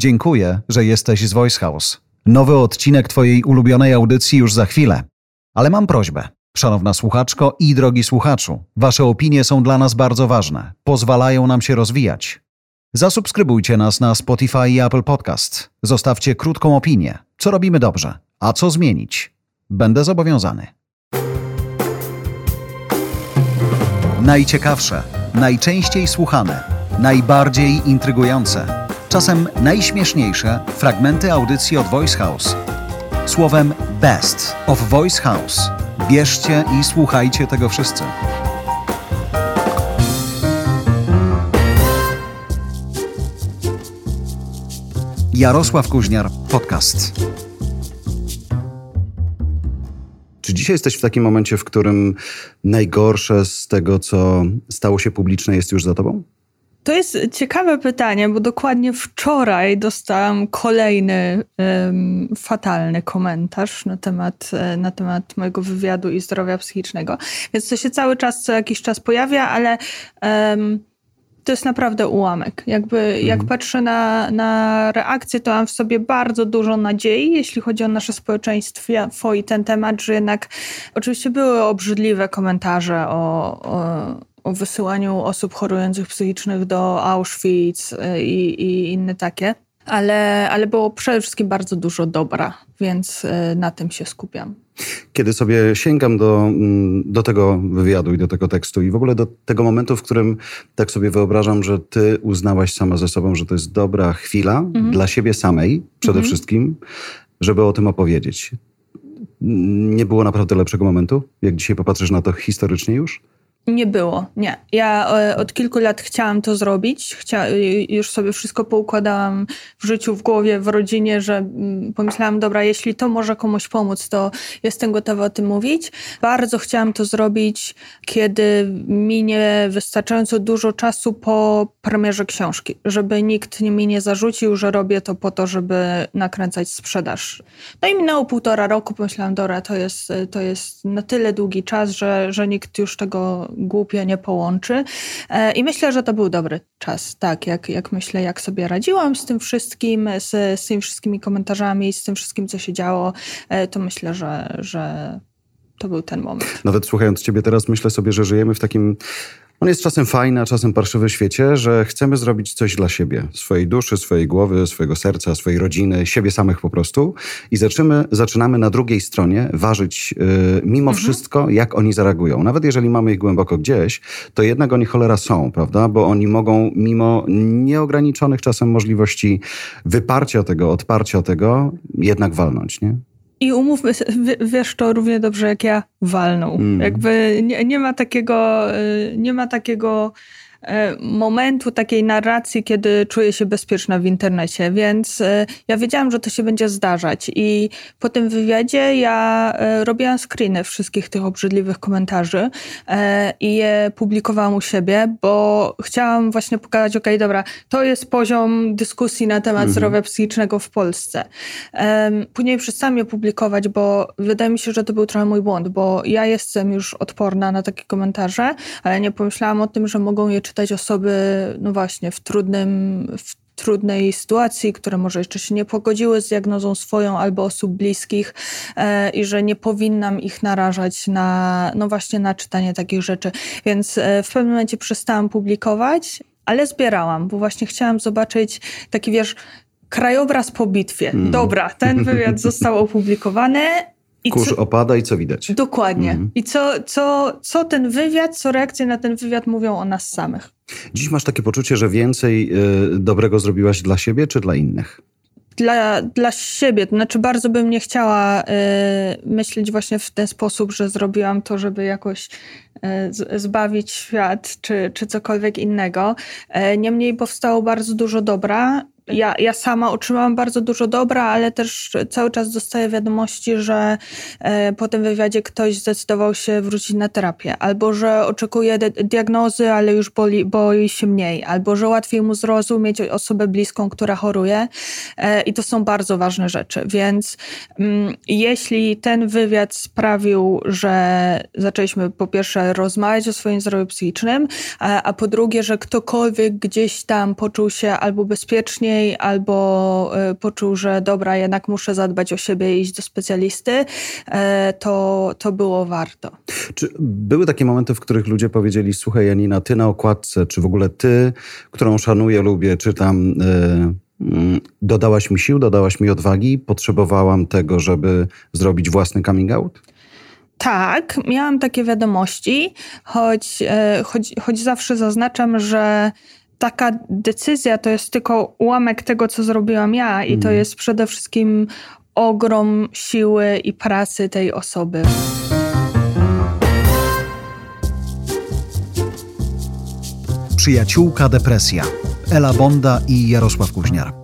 Dziękuję, że jesteś z Voice House. Nowy odcinek Twojej ulubionej audycji już za chwilę. Ale mam prośbę. Szanowna słuchaczko i drogi słuchaczu, Wasze opinie są dla nas bardzo ważne. Pozwalają nam się rozwijać. Zasubskrybujcie nas na Spotify i Apple Podcast. Zostawcie krótką opinię. Co robimy dobrze, a co zmienić? Będę zobowiązany. Najciekawsze, najczęściej słuchane, najbardziej intrygujące, czasem najśmieszniejsze fragmenty audycji od Voice House. Słowem Best of Voice House. Bierzcie i słuchajcie tego wszyscy. Jarosław Kuźniar, podcast. Czy dzisiaj jesteś w takim momencie, w którym najgorsze z tego, co stało się publiczne, jest już za tobą? To jest ciekawe pytanie, bo dokładnie wczoraj dostałam kolejny um, fatalny komentarz na temat, e, na temat mojego wywiadu i zdrowia psychicznego. Więc to się cały czas, co jakiś czas pojawia, ale um, to jest naprawdę ułamek. Jakby mhm. jak patrzę na, na reakcję, to mam w sobie bardzo dużo nadziei, jeśli chodzi o nasze społeczeństwo i ten temat, że jednak oczywiście były obrzydliwe komentarze o, o o wysyłaniu osób chorujących psychicznych do Auschwitz y, i, i inne takie. Ale, ale było przede wszystkim bardzo dużo dobra, więc y, na tym się skupiam. Kiedy sobie sięgam do, mm, do tego wywiadu i do tego tekstu i w ogóle do tego momentu, w którym tak sobie wyobrażam, że ty uznałaś sama ze sobą, że to jest dobra chwila mhm. dla siebie samej przede mhm. wszystkim, żeby o tym opowiedzieć. Nie było naprawdę lepszego momentu, jak dzisiaj popatrzysz na to historycznie już? Nie było, nie. Ja e, od kilku lat chciałam to zrobić. Chcia, już sobie wszystko poukładałam w życiu, w głowie, w rodzinie, że mm, pomyślałam, dobra, jeśli to może komuś pomóc, to jestem gotowa o tym mówić. Bardzo chciałam to zrobić, kiedy minie wystarczająco dużo czasu po premierze książki, żeby nikt mi nie zarzucił, że robię to po to, żeby nakręcać sprzedaż. No i minęło półtora roku, pomyślałam, dobra, to jest, to jest na tyle długi czas, że, że nikt już tego głupio nie połączy. E, I myślę, że to był dobry czas, tak, jak, jak myślę, jak sobie radziłam z tym wszystkim, z, z tymi wszystkimi komentarzami, z tym wszystkim, co się działo, e, to myślę, że, że to był ten moment. Nawet słuchając ciebie teraz, myślę sobie, że żyjemy w takim on jest czasem fajny, a czasem parszywy w świecie, że chcemy zrobić coś dla siebie, swojej duszy, swojej głowy, swojego serca, swojej rodziny, siebie samych po prostu. I zaczynamy, zaczynamy na drugiej stronie ważyć yy, mimo mhm. wszystko, jak oni zareagują. Nawet jeżeli mamy ich głęboko gdzieś, to jednak oni cholera są, prawda? Bo oni mogą mimo nieograniczonych czasem możliwości wyparcia tego, odparcia tego, jednak walnąć, nie? I umówmy się, wiesz to równie dobrze jak ja, walną. Mm. Jakby nie, nie ma takiego, y, nie ma takiego momentu takiej narracji, kiedy czuję się bezpieczna w internecie, więc e, ja wiedziałam, że to się będzie zdarzać i po tym wywiadzie ja e, robiłam screeny wszystkich tych obrzydliwych komentarzy i je publikowałam u siebie, bo chciałam właśnie pokazać, ok, dobra, to jest poziom dyskusji na temat mhm. zdrowia psychicznego w Polsce. Później przestałam je publikować, bo wydaje mi się, że to był trochę mój błąd, bo ja jestem już odporna na takie komentarze, ale nie pomyślałam o tym, że mogą je czytać osoby, no właśnie, w trudnym, w trudnej sytuacji, które może jeszcze się nie pogodziły z diagnozą swoją albo osób bliskich e, i że nie powinnam ich narażać na, no właśnie, na czytanie takich rzeczy. Więc e, w pewnym momencie przestałam publikować, ale zbierałam, bo właśnie chciałam zobaczyć taki, wiesz, krajobraz po bitwie. Mm. Dobra, ten wywiad został opublikowany, i Kurz co, opada i co widać. Dokładnie. Mhm. I co, co, co ten wywiad, co reakcje na ten wywiad mówią o nas samych. Dziś masz takie poczucie, że więcej y, dobrego zrobiłaś dla siebie czy dla innych? Dla, dla siebie. To znaczy, bardzo bym nie chciała y, myśleć właśnie w ten sposób, że zrobiłam to, żeby jakoś y, zbawić świat czy, czy cokolwiek innego. Niemniej powstało bardzo dużo dobra ja, ja sama otrzymałam bardzo dużo dobra, ale też cały czas dostaję wiadomości, że e, po tym wywiadzie ktoś zdecydował się wrócić na terapię, albo że oczekuje diagnozy, ale już boli, boi się mniej, albo że łatwiej mu zrozumieć osobę bliską, która choruje. E, I to są bardzo ważne rzeczy. Więc mm, jeśli ten wywiad sprawił, że zaczęliśmy po pierwsze rozmawiać o swoim zdrowiu psychicznym, a, a po drugie, że ktokolwiek gdzieś tam poczuł się albo bezpiecznie, albo e, poczuł, że dobra, jednak muszę zadbać o siebie i iść do specjalisty, e, to, to było warto. Czy były takie momenty, w których ludzie powiedzieli, słuchaj Janina, ty na okładce, czy w ogóle ty, którą szanuję, lubię, czy tam... Yy, dodałaś mi sił, dodałaś mi odwagi, potrzebowałam tego, żeby zrobić własny coming out? Tak, miałam takie wiadomości, choć, e, choć, choć zawsze zaznaczam, że taka decyzja to jest tylko ułamek tego, co zrobiłam ja, i to mhm. jest przede wszystkim ogrom siły i pracy tej osoby. Przyjaciółka depresja. Ela Bonda i Jarosław Kuźniar.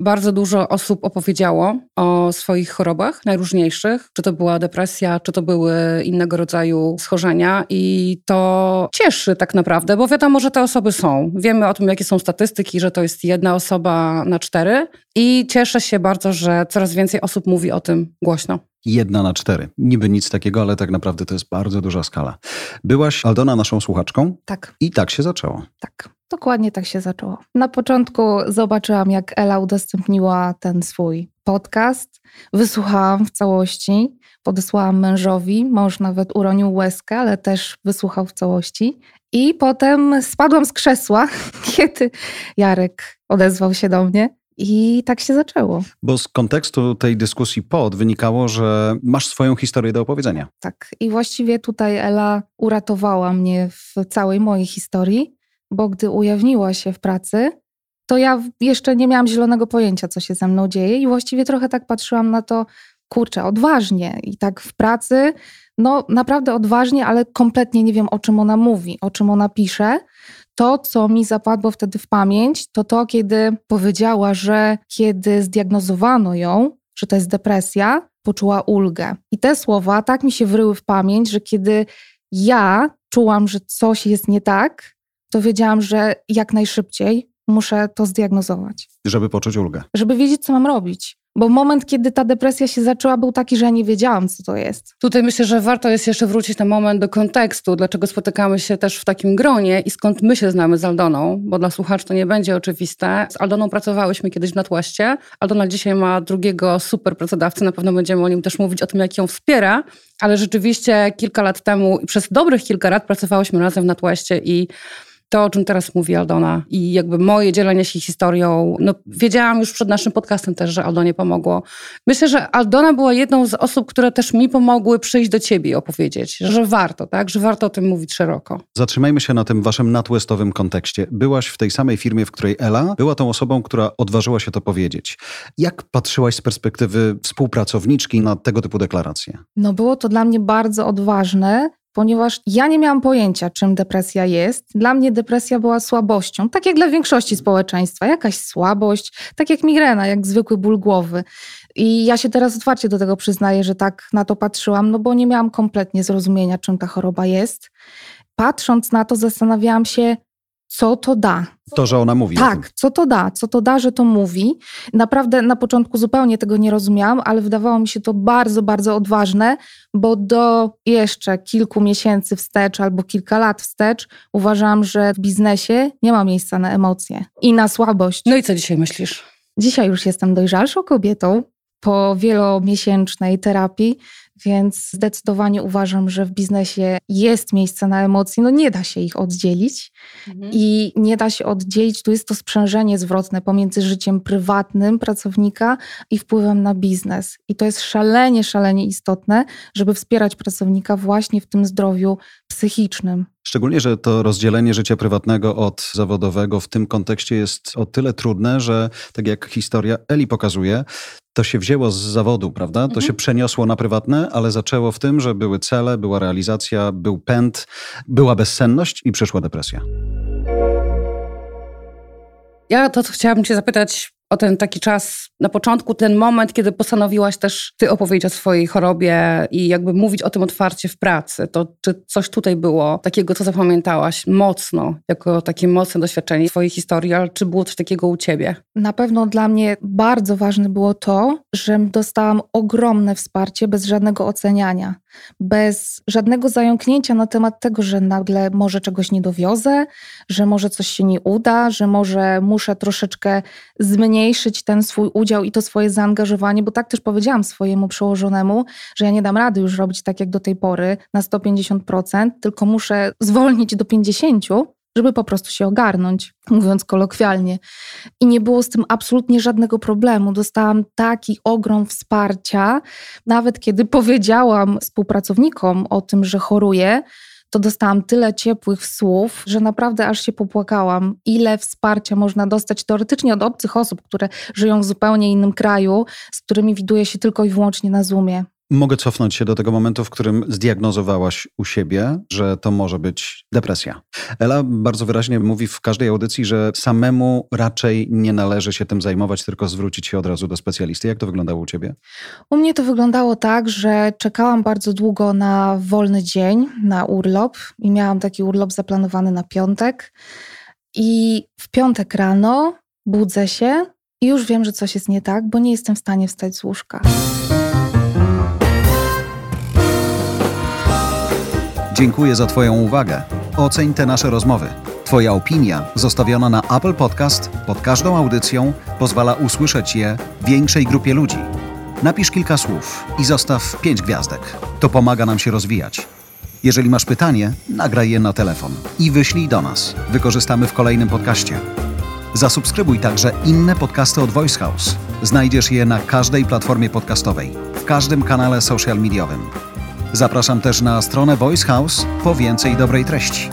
Bardzo dużo osób opowiedziało o swoich chorobach najróżniejszych, czy to była depresja, czy to były innego rodzaju schorzenia i to cieszy tak naprawdę, bo wiadomo, że te osoby są. Wiemy o tym, jakie są statystyki, że to jest jedna osoba na cztery i cieszę się bardzo, że coraz więcej osób mówi o tym głośno. Jedna na cztery. Niby nic takiego, ale tak naprawdę to jest bardzo duża skala. Byłaś, Aldona, naszą słuchaczką? Tak. I tak się zaczęło. Tak. Dokładnie tak się zaczęło. Na początku zobaczyłam, jak Ela udostępniła ten swój podcast. Wysłuchałam w całości, podesłałam mężowi. Mąż nawet uronił łezkę, ale też wysłuchał w całości. I potem spadłam z krzesła, kiedy Jarek odezwał się do mnie. I tak się zaczęło. Bo z kontekstu tej dyskusji pod wynikało, że masz swoją historię do opowiedzenia. Tak. I właściwie tutaj Ela uratowała mnie w całej mojej historii, bo gdy ujawniła się w pracy, to ja jeszcze nie miałam zielonego pojęcia, co się ze mną dzieje, i właściwie trochę tak patrzyłam na to, kurczę, odważnie. I tak w pracy, no naprawdę odważnie, ale kompletnie nie wiem, o czym ona mówi, o czym ona pisze. To, co mi zapadło wtedy w pamięć, to to, kiedy powiedziała, że kiedy zdiagnozowano ją, że to jest depresja, poczuła ulgę. I te słowa tak mi się wryły w pamięć, że kiedy ja czułam, że coś jest nie tak, to wiedziałam, że jak najszybciej muszę to zdiagnozować. Żeby poczuć ulgę. Żeby wiedzieć, co mam robić. Bo moment, kiedy ta depresja się zaczęła, był taki, że ja nie wiedziałam, co to jest. Tutaj myślę, że warto jest jeszcze wrócić na moment do kontekstu, dlaczego spotykamy się też w takim gronie i skąd my się znamy z Aldoną, bo dla słuchaczy to nie będzie oczywiste. Z Aldoną pracowałyśmy kiedyś w Natłaście. Aldona dzisiaj ma drugiego super pracodawcę, na pewno będziemy o nim też mówić, o tym, jak ją wspiera, ale rzeczywiście kilka lat temu, przez dobrych kilka lat pracowałyśmy razem w Natłaście i to, o czym teraz mówi Aldona i jakby moje dzielenie się historią, no wiedziałam już przed naszym podcastem też, że Aldonie pomogło. Myślę, że Aldona była jedną z osób, które też mi pomogły przyjść do ciebie i opowiedzieć, że warto, tak, że warto o tym mówić szeroko. Zatrzymajmy się na tym waszym natwestowym kontekście. Byłaś w tej samej firmie, w której Ela była tą osobą, która odważyła się to powiedzieć. Jak patrzyłaś z perspektywy współpracowniczki na tego typu deklaracje? No było to dla mnie bardzo odważne, ponieważ ja nie miałam pojęcia, czym depresja jest. Dla mnie depresja była słabością, tak jak dla większości społeczeństwa, jakaś słabość, tak jak migrena, jak zwykły ból głowy. I ja się teraz otwarcie do tego przyznaję, że tak na to patrzyłam, no bo nie miałam kompletnie zrozumienia, czym ta choroba jest. Patrząc na to, zastanawiałam się, co to da. To, że ona mówi. Tak, co to da, co to da, że to mówi. Naprawdę na początku zupełnie tego nie rozumiałam, ale wydawało mi się to bardzo, bardzo odważne, bo do jeszcze kilku miesięcy wstecz albo kilka lat wstecz uważam, że w biznesie nie ma miejsca na emocje i na słabość. No i co dzisiaj myślisz? Dzisiaj już jestem dojrzalszą kobietą po wielomiesięcznej terapii więc zdecydowanie uważam, że w biznesie jest miejsce na emocje. No nie da się ich oddzielić mhm. i nie da się oddzielić. Tu jest to sprzężenie zwrotne pomiędzy życiem prywatnym pracownika i wpływem na biznes. I to jest szalenie, szalenie istotne, żeby wspierać pracownika właśnie w tym zdrowiu psychicznym. Szczególnie, że to rozdzielenie życia prywatnego od zawodowego w tym kontekście jest o tyle trudne, że tak jak historia Eli pokazuje, to się wzięło z zawodu, prawda? To mhm. się przeniosło na prywatne, ale zaczęło w tym, że były cele, była realizacja, był pęd, była bezsenność i przyszła depresja. Ja to, co chciałabym Cię zapytać, o ten taki czas na początku, ten moment, kiedy postanowiłaś też ty opowiedzieć o swojej chorobie i jakby mówić o tym otwarcie w pracy. To czy coś tutaj było takiego, co zapamiętałaś mocno, jako takie mocne doświadczenie twojej historii, ale czy było coś takiego u ciebie? Na pewno dla mnie bardzo ważne było to, że dostałam ogromne wsparcie bez żadnego oceniania. Bez żadnego zająknięcia na temat tego, że nagle może czegoś nie dowiozę, że może coś się nie uda, że może muszę troszeczkę zmniejszyć ten swój udział i to swoje zaangażowanie, bo tak też powiedziałam swojemu przełożonemu, że ja nie dam rady już robić tak jak do tej pory na 150%, tylko muszę zwolnić do 50%, żeby po prostu się ogarnąć, mówiąc kolokwialnie. I nie było z tym absolutnie żadnego problemu. Dostałam taki ogrom wsparcia, nawet kiedy powiedziałam współpracownikom o tym, że choruję, to dostałam tyle ciepłych słów, że naprawdę aż się popłakałam. Ile wsparcia można dostać teoretycznie od obcych osób, które żyją w zupełnie innym kraju, z którymi widuję się tylko i wyłącznie na Zoomie. Mogę cofnąć się do tego momentu, w którym zdiagnozowałaś u siebie, że to może być depresja. Ela bardzo wyraźnie mówi w każdej audycji, że samemu raczej nie należy się tym zajmować, tylko zwrócić się od razu do specjalisty. Jak to wyglądało u ciebie? U mnie to wyglądało tak, że czekałam bardzo długo na wolny dzień, na urlop i miałam taki urlop zaplanowany na piątek. I w piątek rano budzę się i już wiem, że coś jest nie tak, bo nie jestem w stanie wstać z łóżka. Dziękuję za Twoją uwagę. Oceń te nasze rozmowy. Twoja opinia, zostawiona na Apple Podcast, pod każdą audycją, pozwala usłyszeć je większej grupie ludzi. Napisz kilka słów i zostaw pięć gwiazdek. To pomaga nam się rozwijać. Jeżeli masz pytanie, nagraj je na telefon i wyślij do nas. Wykorzystamy w kolejnym podcaście. Zasubskrybuj także inne podcasty od Voice House. Znajdziesz je na każdej platformie podcastowej, w każdym kanale social mediowym. Zapraszam też na stronę Voice House po więcej dobrej treści.